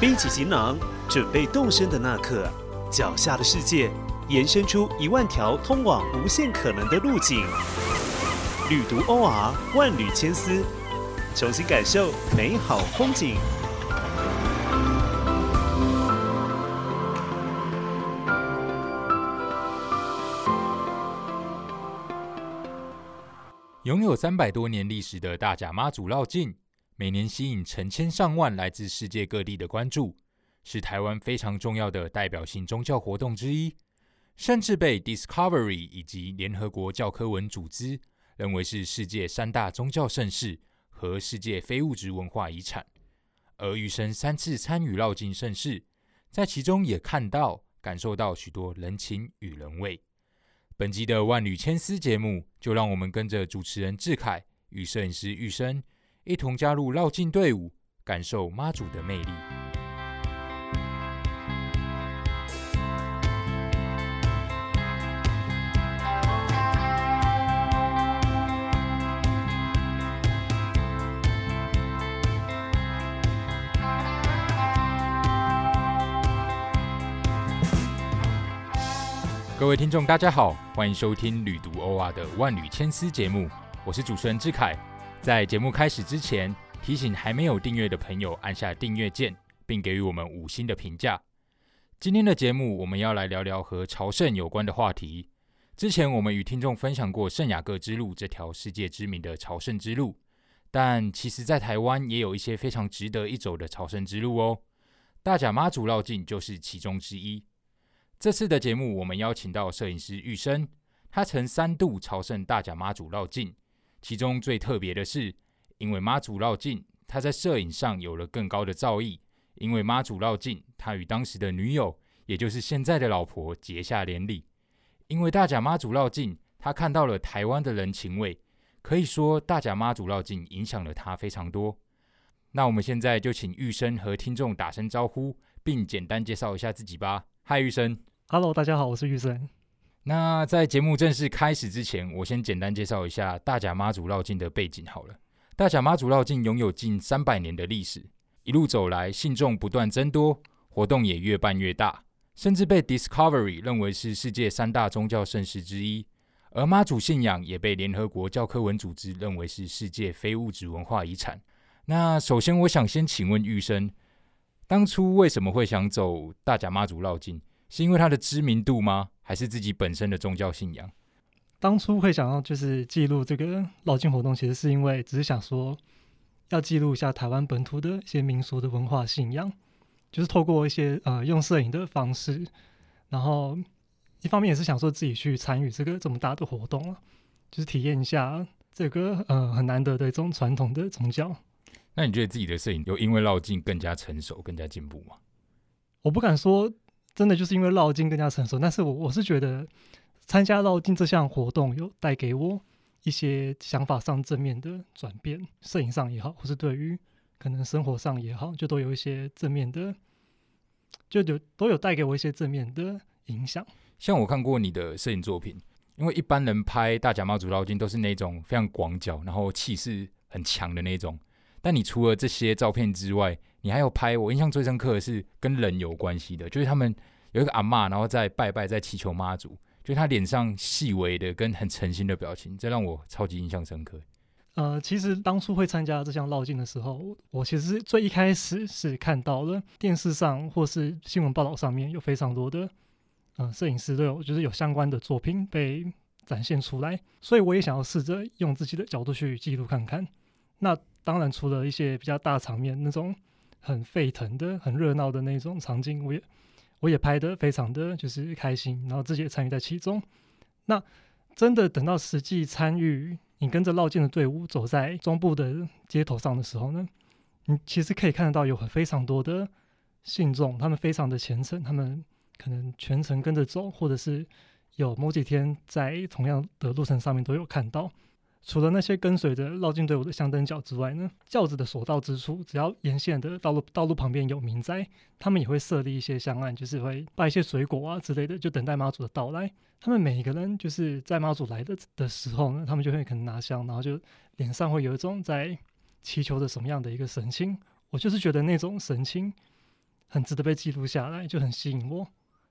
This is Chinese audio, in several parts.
背起行囊，准备动身的那刻，脚下的世界延伸出一万条通往无限可能的路径。旅途 OR 万缕千丝，重新感受美好风景。拥有三百多年历史的大甲妈祖绕境，每年吸引成千上万来自世界各地的关注，是台湾非常重要的代表性宗教活动之一，甚至被 Discovery 以及联合国教科文组织认为是世界三大宗教盛事和世界非物质文化遗产。而余生三次参与绕境盛事，在其中也看到、感受到许多人情与人味。本集的万缕千丝节目，就让我们跟着主持人志凯与摄影师玉生，一同加入绕境队伍，感受妈祖的魅力。各位听众，大家好，欢迎收听《旅读欧瓦》的万缕千丝节目，我是主持人志凯。在节目开始之前，提醒还没有订阅的朋友按下订阅键，并给予我们五星的评价。今天的节目，我们要来聊聊和朝圣有关的话题。之前我们与听众分享过圣雅各之路这条世界知名的朝圣之路，但其实，在台湾也有一些非常值得一走的朝圣之路哦。大甲妈祖绕境就是其中之一。这次的节目，我们邀请到摄影师玉生，他曾三度朝圣大甲妈祖绕境，其中最特别的是，因为妈祖绕境，他在摄影上有了更高的造诣。因为妈祖绕境，他与当时的女友，也就是现在的老婆结下连理。因为大甲妈祖绕境，他看到了台湾的人情味，可以说大甲妈祖绕境影响了他非常多。那我们现在就请玉生和听众打声招呼，并简单介绍一下自己吧。嗨，玉生。Hello，大家好，我是玉生。那在节目正式开始之前，我先简单介绍一下大甲妈祖绕境的背景好了。大甲妈祖绕境拥有近三百年的历史，一路走来，信众不断增多，活动也越办越大，甚至被 Discovery 认为是世界三大宗教盛事之一。而妈祖信仰也被联合国教科文组织认为是世界非物质文化遗产。那首先，我想先请问玉生，当初为什么会想走大甲妈祖绕境？是因为它的知名度吗？还是自己本身的宗教信仰？当初会想要就是记录这个绕境活动，其实是因为只是想说要记录一下台湾本土的一些民俗的文化信仰，就是透过一些呃用摄影的方式，然后一方面也是想说自己去参与这个这么大的活动啊，就是体验一下这个呃很难得的一种传统的宗教。那你觉得自己的摄影有因为绕境更加成熟、更加进步吗？我不敢说。真的就是因为绕境更加成熟，但是我我是觉得参加绕境这项活动有带给我一些想法上正面的转变，摄影上也好，或是对于可能生活上也好，就都有一些正面的，就有都有带给我一些正面的影响。像我看过你的摄影作品，因为一般人拍大甲妈祖绕境都是那种非常广角，然后气势很强的那种，但你除了这些照片之外，你还有拍我印象最深刻的是跟人有关系的，就是他们。有一个阿妈，然后在拜拜，在祈求妈祖，就是他脸上细微的跟很诚心的表情，这让我超级印象深刻。呃，其实当初会参加这项绕境的时候，我其实最一开始是看到了电视上或是新闻报道上面有非常多的呃摄影师都有就是有相关的作品被展现出来，所以我也想要试着用自己的角度去记录看看。那当然，除了一些比较大场面那种很沸腾的、很热闹的那种场景，我也。我也拍的非常的就是开心，然后自己也参与在其中。那真的等到实际参与，你跟着绕境的队伍走在中部的街头上的时候呢，你其实可以看得到有非常多的信众，他们非常的虔诚，他们可能全程跟着走，或者是有某几天在同样的路程上面都有看到。除了那些跟随着绕境队伍的香灯脚之外呢，轿子的所到之处，只要沿线的道路道路旁边有民宅，他们也会设立一些香案，就是会摆一些水果啊之类的，就等待妈祖的到来。他们每一个人就是在妈祖来的的时候呢，他们就会可能拿香，然后就脸上会有一种在祈求着什么样的一个神情。我就是觉得那种神情很值得被记录下来，就很吸引我。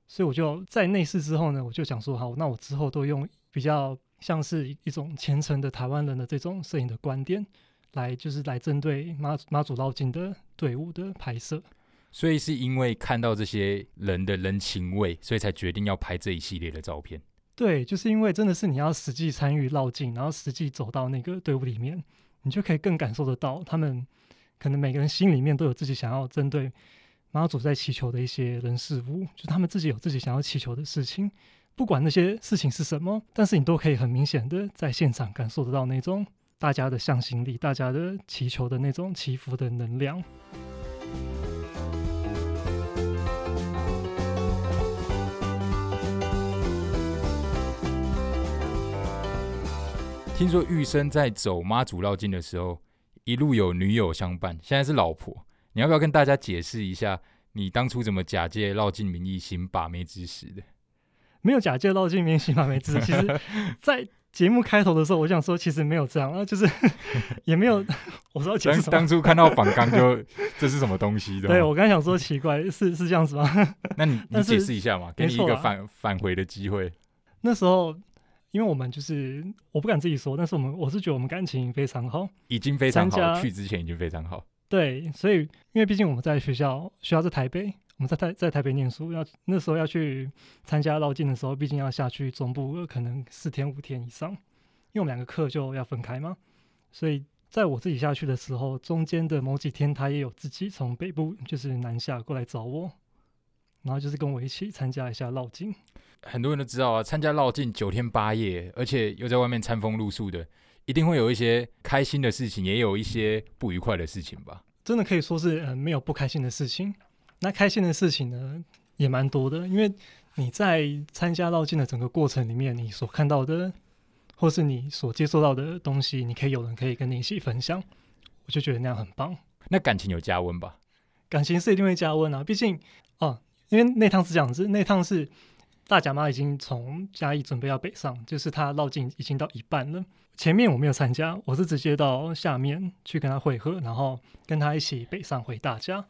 所以我就在内试之后呢，我就想说，好，那我之后都用比较像是一种虔诚的台湾人的这种摄影的观点，来就是来针对妈妈祖绕境的队伍的拍摄。所以是因为看到这些人的人情味，所以才决定要拍这一系列的照片。对，就是因为真的是你要实际参与绕境，然后实际走到那个队伍里面，你就可以更感受得到他们可能每个人心里面都有自己想要针对妈祖在祈求的一些人事物，就他们自己有自己想要祈求的事情，不管那些事情是什么，但是你都可以很明显的在现场感受得到那种大家的向心力，大家的祈求的那种祈福的能量。听说玉生在走妈祖绕境的时候，一路有女友相伴，现在是老婆。你要不要跟大家解释一下，你当初怎么假借绕境名义行把妹之实的？没有假借绕境名义行把妹之，其实，在节目开头的时候，我想说，其实没有这样啊，就是 也没有。我说解释？当初看到反刚就这是什么东西的？对我刚想说奇怪，是是这样子吗？那你你解释一下嘛，给你一个返返回的机会。那时候。因为我们就是我不敢自己说，但是我们我是觉得我们感情非常好，已经非常好，去之前已经非常好。对，所以因为毕竟我们在学校，学校在台北，我们在台在台北念书，要那时候要去参加绕境的时候，毕竟要下去中部，可能四天五天以上，因为我们两个课就要分开嘛，所以在我自己下去的时候，中间的某几天他也有自己从北部就是南下过来找我，然后就是跟我一起参加一下绕境。很多人都知道啊，参加绕境九天八夜，而且又在外面餐风露宿的，一定会有一些开心的事情，也有一些不愉快的事情吧？真的可以说是，嗯，没有不开心的事情。那开心的事情呢，也蛮多的，因为你在参加绕境的整个过程里面，你所看到的，或是你所接受到的东西，你可以有人可以跟你一起分享，我就觉得那样很棒。那感情有加温吧？感情是一定会加温啊，毕竟，哦，因为那趟是这样子，那趟是。大甲妈已经从嘉义准备要北上，就是她绕境已经到一半了。前面我没有参加，我是直接到下面去跟他会合，然后跟他一起北上回大家，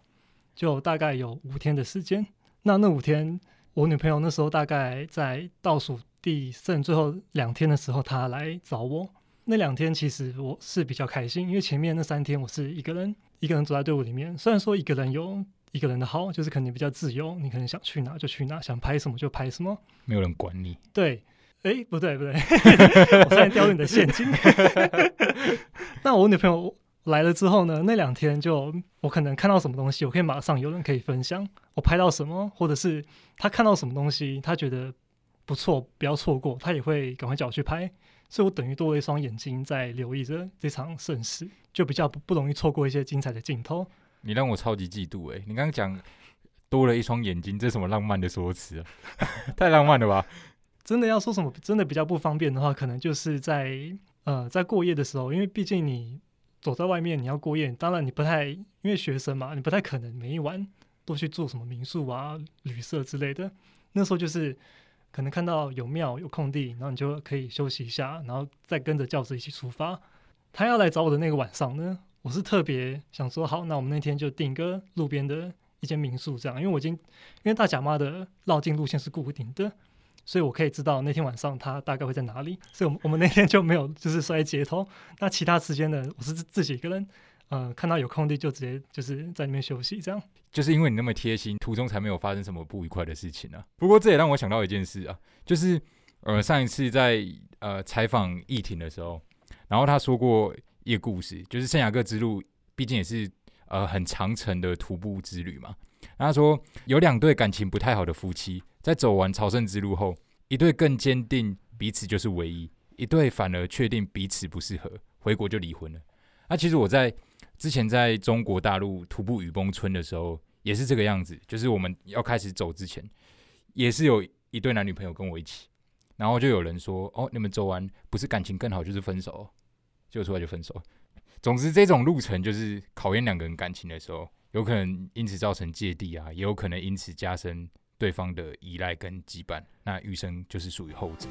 就大概有五天的时间。那那五天，我女朋友那时候大概在倒数第剩最后两天的时候，她来找我。那两天其实我是比较开心，因为前面那三天我是一个人，一个人走在队伍里面。虽然说一个人有。一个人的好，就是可能比较自由，你可能想去哪就去哪，想拍什么就拍什么，没有人管你。对，哎，不对不对，我差点掉入你的陷阱。那我女朋友来了之后呢？那两天就我可能看到什么东西，我可以马上有人可以分享。我拍到什么，或者是他看到什么东西，他觉得不错，不要错过，他也会赶快叫我去拍。所以我等于多了一双眼睛在留意着这场盛世，就比较不不容易错过一些精彩的镜头。你让我超级嫉妒哎！你刚刚讲多了一双眼睛，这什么浪漫的说辞啊？太浪漫了吧！真的要说什么，真的比较不方便的话，可能就是在呃在过夜的时候，因为毕竟你走在外面，你要过夜，当然你不太因为学生嘛，你不太可能每一晚都去住什么民宿啊、旅社之类的。那时候就是可能看到有庙有空地，然后你就可以休息一下，然后再跟着轿子一起出发。他要来找我的那个晚上呢？我是特别想说，好，那我们那天就订个路边的一间民宿，这样，因为我已经因为大甲妈的绕境路线是固定的，所以我可以知道那天晚上他大概会在哪里，所以，我们我们那天就没有就是摔街头。那其他时间呢，我是自己一个人，呃，看到有空地就直接就是在那边休息，这样。就是因为你那么贴心，途中才没有发生什么不愉快的事情啊。不过这也让我想到一件事啊，就是呃上一次在呃采访易婷的时候，然后他说过。一个故事，就是圣雅各之路，毕竟也是呃很长程的徒步之旅嘛。他说有两对感情不太好的夫妻，在走完朝圣之路后，一对更坚定彼此就是唯一，一对反而确定彼此不适合，回国就离婚了。那其实我在之前在中国大陆徒步雨崩村的时候，也是这个样子，就是我们要开始走之前，也是有一对男女朋友跟我一起，然后就有人说：“哦，你们走完不是感情更好，就是分手。”就出来就分手。总之，这种路程就是考验两个人感情的时候，有可能因此造成芥蒂啊，也有可能因此加深对方的依赖跟羁绊。那余生就是属于后者。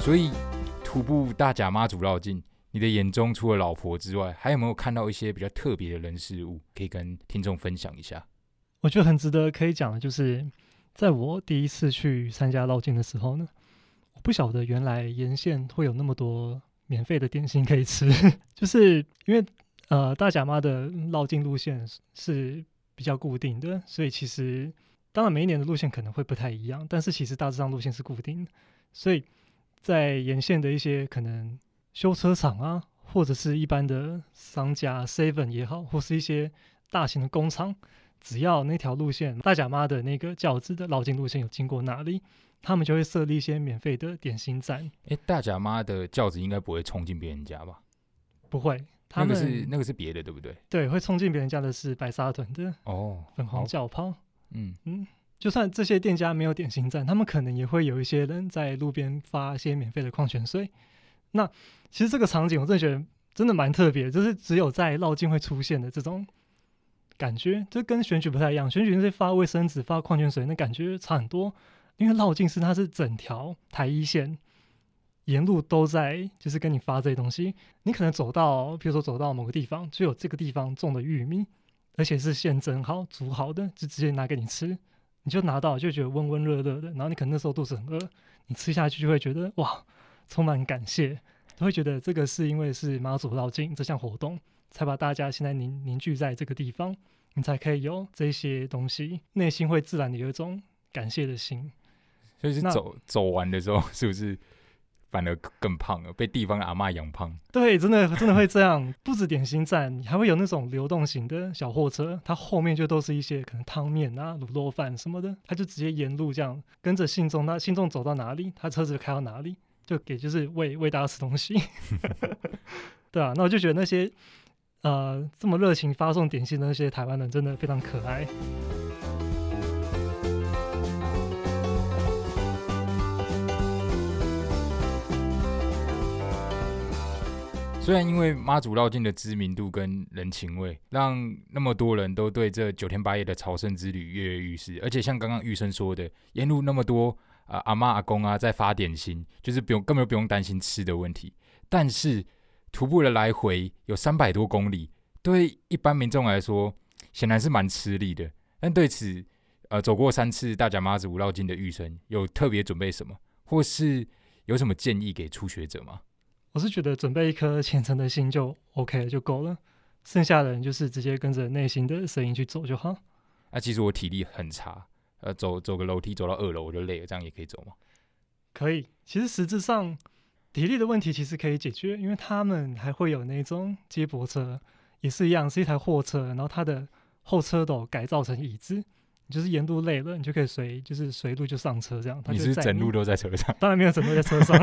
所以，徒步大甲妈祖绕境，你的眼中除了老婆之外，还有没有看到一些比较特别的人事物，可以跟听众分享一下？我觉得很值得可以讲的，就是在我第一次去参加绕境的时候呢，我不晓得原来沿线会有那么多免费的点心可以吃，就是因为呃大甲妈的绕境路线是比较固定的，所以其实当然每一年的路线可能会不太一样，但是其实大致上路线是固定的，所以在沿线的一些可能修车厂啊，或者是一般的商家 Seven 也好，或是一些大型的工厂。只要那条路线大甲妈的那个轿子的绕境路线有经过哪里，他们就会设立一些免费的点心站。哎，大甲妈的轿子应该不会冲进别人家吧？不会，他们是那个是别的，对不对？对，会冲进别人家的是白沙屯的哦，粉红轿炮。嗯嗯，就算这些店家没有点心站，他们可能也会有一些人在路边发一些免费的矿泉水。那其实这个场景我真的觉得真的蛮特别，就是只有在绕境会出现的这种。感觉这跟选举不太一样，选举是发卫生纸、发矿泉水，那感觉差很多。因为绕境是它是整条台一线沿路都在，就是跟你发这些东西。你可能走到，比如说走到某个地方，就有这个地方种的玉米，而且是现蒸好、煮好的，就直接拿给你吃。你就拿到就觉得温温热热的，然后你可能那时候肚子很饿，你吃下去就会觉得哇，充满感谢，都会觉得这个是因为是妈祖绕境这项活动。才把大家现在凝凝聚在这个地方，你才可以有这些东西，内心会自然的有一种感谢的心。所以是走走完的时候，是不是反而更胖了？被地方阿妈养胖？对，真的真的会这样。不止点心站，还会有那种流动型的小货车，它后面就都是一些可能汤面啊、卤肉饭什么的，它就直接沿路这样跟着信众，那信众走到哪里，他车子开到哪里，就给就是喂喂大家吃东西。对啊，那我就觉得那些。呃，这么热情发送点心的那些台湾人，真的非常可爱。虽然因为妈祖绕境的知名度跟人情味，让那么多人都对这九天八夜的朝圣之旅跃跃欲试，而且像刚刚玉生说的，沿路那么多啊阿妈阿公啊在发点心，就是不用根本不用担心吃的问题，但是。徒步的来回有三百多公里，对一般民众来说显然是蛮吃力的。但对此，呃，走过三次大甲妈祖绕境的玉生有特别准备什么，或是有什么建议给初学者吗？我是觉得准备一颗虔诚的心就 OK 了，就够了。剩下的人就是直接跟着内心的声音去走就好。那其实我体力很差，呃，走走个楼梯走到二楼我就累了，这样也可以走吗？可以。其实实质上。体力的问题其实可以解决，因为他们还会有那种接驳车，也是一样，是一台货车，然后它的后车斗改造成椅子，就是沿路累了，你就可以随就是随路就上车这样。你是整路都在车上？当然没有整路在车上。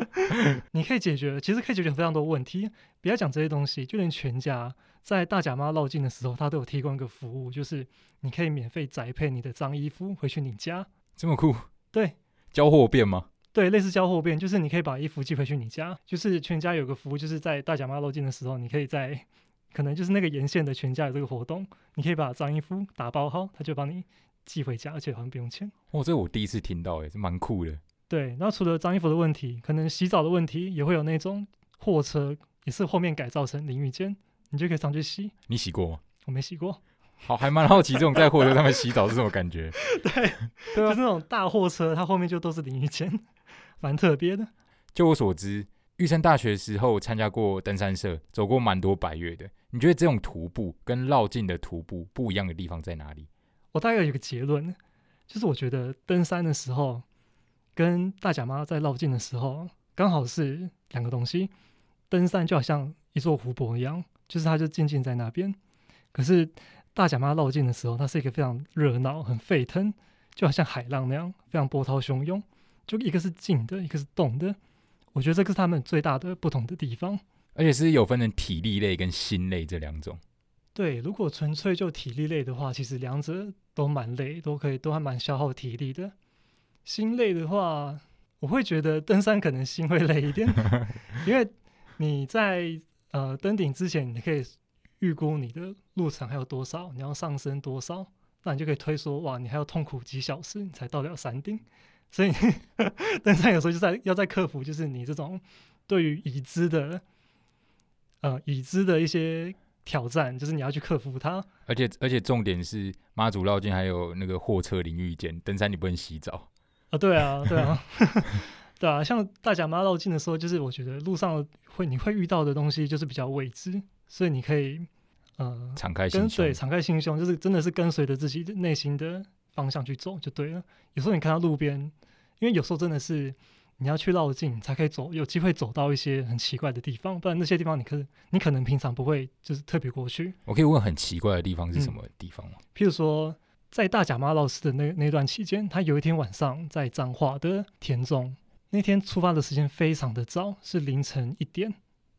你可以解决，其实可以解决非常多问题。不要讲这些东西，就连全家在大甲妈绕境的时候，他都有提供一个服务，就是你可以免费宅配你的脏衣服回去你家。这么酷？对，交货变吗？对，类似交货变，就是你可以把衣服寄回去你家。就是全家有个服务，就是在大甲妈绕境的时候，你可以在可能就是那个沿线的全家有这个活动，你可以把脏衣服打包好，他就帮你寄回家，而且好像不用钱。哦，这我第一次听到，哎，这蛮酷的。对，然后除了脏衣服的问题，可能洗澡的问题也会有那种货车，也是后面改造成淋浴间，你就可以上去洗。你洗过吗？我没洗过。好，还蛮好奇这种在货车上面洗澡是什么感觉。对，就是那种大货车，它后面就都是淋浴间。蛮特别的。就我所知，玉山大学时候参加过登山社，走过蛮多百越的。你觉得这种徒步跟绕境的徒步不一样的地方在哪里？我大概有个结论，就是我觉得登山的时候跟大甲妈在绕境的时候刚好是两个东西。登山就好像一座湖泊一样，就是它就静静在那边。可是大甲妈绕境的时候，它是一个非常热闹、很沸腾，就好像海浪那样，非常波涛汹涌。就一个是静的，一个是动的，我觉得这个是他们最大的不同的地方，而且是有分成体力类跟心累这两种。对，如果纯粹就体力类的话，其实两者都蛮累，都可以都还蛮消耗体力的。心累的话，我会觉得登山可能心会累一点，因为你在呃登顶之前，你可以预估你的路程还有多少，你要上升多少，那你就可以推说哇，你还要痛苦几小时你才到了山顶。所以 登山有时候就在要在克服，就是你这种对于已知的呃已知的一些挑战，就是你要去克服它。而且而且重点是妈祖绕境还有那个货车淋浴间，登山你不能洗澡。啊，对啊，对啊，对啊，像大甲妈绕境的时候，就是我觉得路上会你会遇到的东西就是比较未知，所以你可以呃敞开心胸对，敞开心胸，就是真的是跟随着自己的内心的方向去走就对了。有时候你看到路边，因为有时候真的是你要去绕境才可以走，有机会走到一些很奇怪的地方，不然那些地方你可你可能平常不会就是特别过去。我可以问很奇怪的地方是嗯什么地方吗？譬如说，在大甲妈老师的那那段期间，他有一天晚上在彰化的田中，那天出发的时间非常的早，是凌晨一点，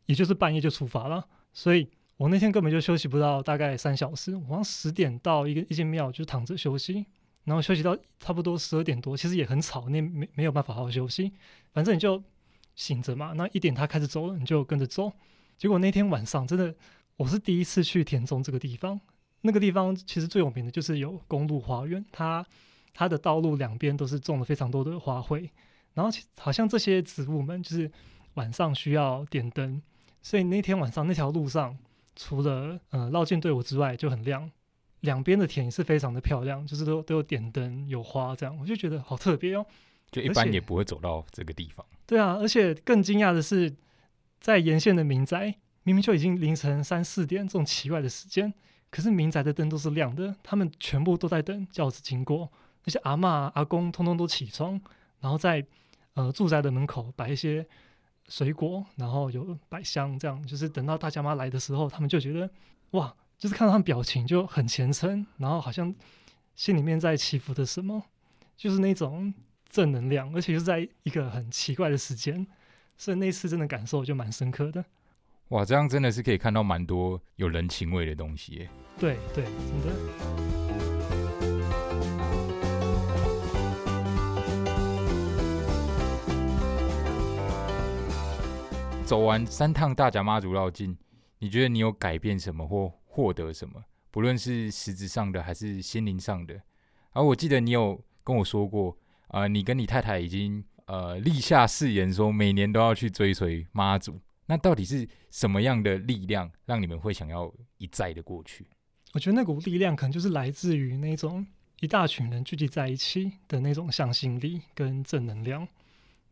也就是半夜就出发了。所以我那天根本就休息不到大概三小时，我好像十点到一个一间庙就躺着休息，然后休息到差不多十二点多，其实也很吵，你也没没有办法好好休息，反正你就醒着嘛。那一点他开始走了，你就跟着走。结果那天晚上真的，我是第一次去田中这个地方，那个地方其实最有名的就是有公路花园，它它的道路两边都是种了非常多的花卉，然后好像这些植物们就是晚上需要点灯，所以那天晚上那条路上除了呃绕境队伍之外就很亮，两边的田也是非常的漂亮，就是都都有点灯有花这样，我就觉得好特别哦。就一般也不会走到这个地方。对啊，而且更惊讶的是，在沿线的民宅明明就已经凌晨三四点这种奇怪的时间，可是民宅的灯都是亮的，他们全部都在等轿子经过，那些阿嬷阿公通通都起床，然后在呃住宅的门口摆一些水果，然后有摆香，这样就是等到大家妈来的时候，他们就觉得哇，就是看到他们表情就很虔诚，然后好像心里面在祈福的什么，就是那种正能量，而且是在一个很奇怪的时间，所以那次真的感受就蛮深刻的。哇，这样真的是可以看到蛮多有人情味的东西耶。对对，真的。走完三趟大甲妈祖绕境，你觉得你有改变什么或获得什么？不论是实质上的还是心灵上的。而我记得你有跟我说过，呃，你跟你太太已经呃立下誓言，说每年都要去追随妈祖。那到底是什么样的力量，让你们会想要一再的过去？我觉得那股力量可能就是来自于那种一大群人聚集在一起的那种向心力跟正能量，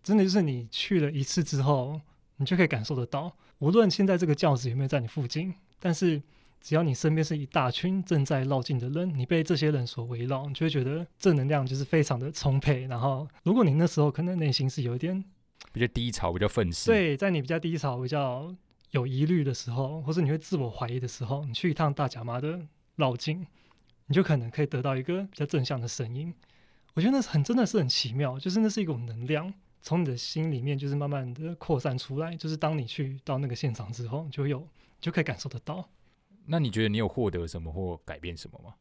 真的就是你去了一次之后，你就可以感受得到。无论现在这个轿子有没有在你附近，但是只要你身边是一大群正在绕境的人，你被这些人所围绕，你就会觉得正能量就是非常的充沛。然后，如果你那时候可能内心是有一点比较低潮，比较愤世。，对，在你比较低潮、比较有疑虑的时候，或是你会自我怀疑的时候，你去一趟大甲妈的绕境，你就可能可以得到一个比较正向的声音。我觉得那是很真的是很奇妙，就是那是一种能量，从你的心里面就是慢慢的扩散出来。就是当你去到那个现场之后，你就有你就可以感受得到。那你觉得你有获得什么或改变什么吗？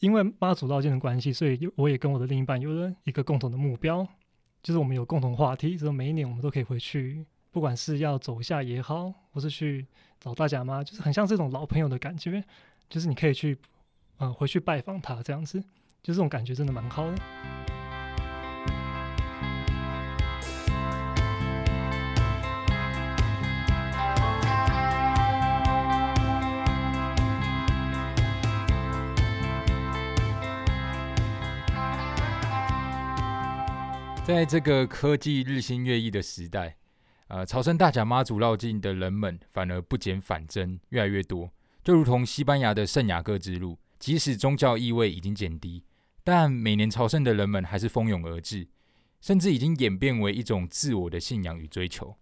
因为妈祖绕境的关系，所以我也跟我的另一半有了一个共同的目标，就是我们有共同话题，就是每一年我们都可以回去，不管是要走一下也好，或是去找大家妈，就是很像这种老朋友的感觉，就是你可以去，呃，回去拜访他这样子，就这种感觉真的蛮好的。在这个科技日新月异的时代，呃，朝圣大甲妈祖绕境的人们反而不减反增，越来越多。就如同西班牙的圣雅各之路，即使宗教意味已经减低，但每年朝圣的人们还是蜂拥而至，甚至已经演变为一种自我的信仰与追求，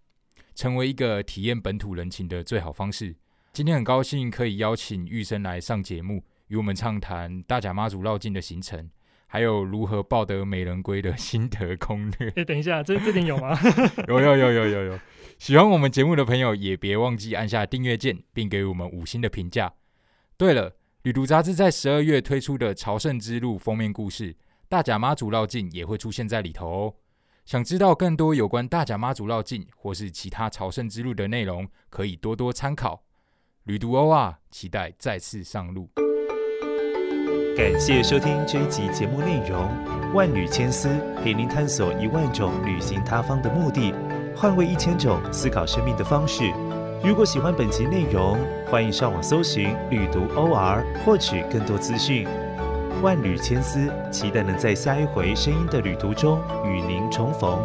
成为一个体验本土人情的最好方式。今天很高兴可以邀请玉生来上节目，与我们畅谈大甲妈祖绕境的行程。还有如何抱得美人归的心得攻略。哎、等一下，这这点有吗？有有有有有有，喜欢我们节目的朋友也别忘记按下订阅键，并给我们五星的评价。对了，旅途杂志在十二月推出的《朝圣之路》封面故事《大甲妈祖绕境》也会出现在里头哦。想知道更多有关大甲妈祖绕境或是其他朝圣之路的内容，可以多多参考。旅途欧啊，期待再次上路。感谢收听这一集节目内容。万缕千丝陪您探索一万种旅行他方的目的，换位一千种思考生命的方式。如果喜欢本集内容，欢迎上网搜寻“旅读 OR” 获取更多资讯。万缕千丝，期待能在下一回声音的旅途中与您重逢。